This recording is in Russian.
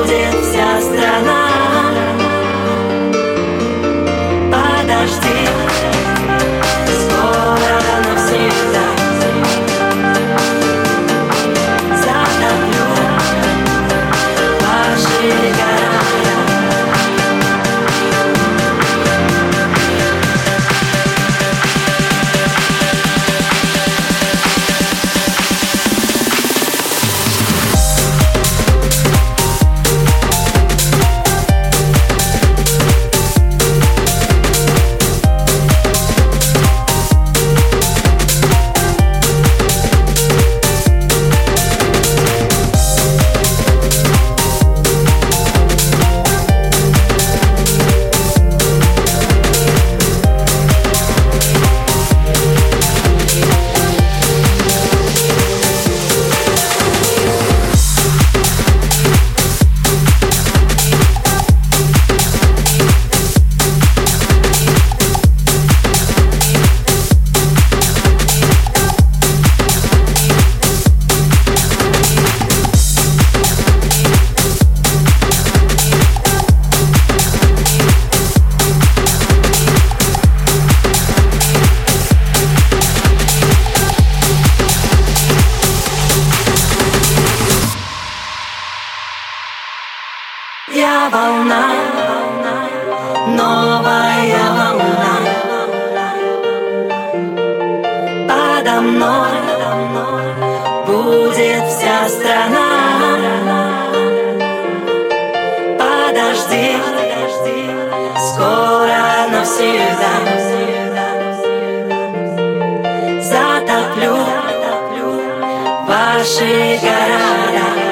будет вся страна. Я волна, новая волна. Подо мной будет вся страна. Подожди, скоро навсегда. Затоплю ваши города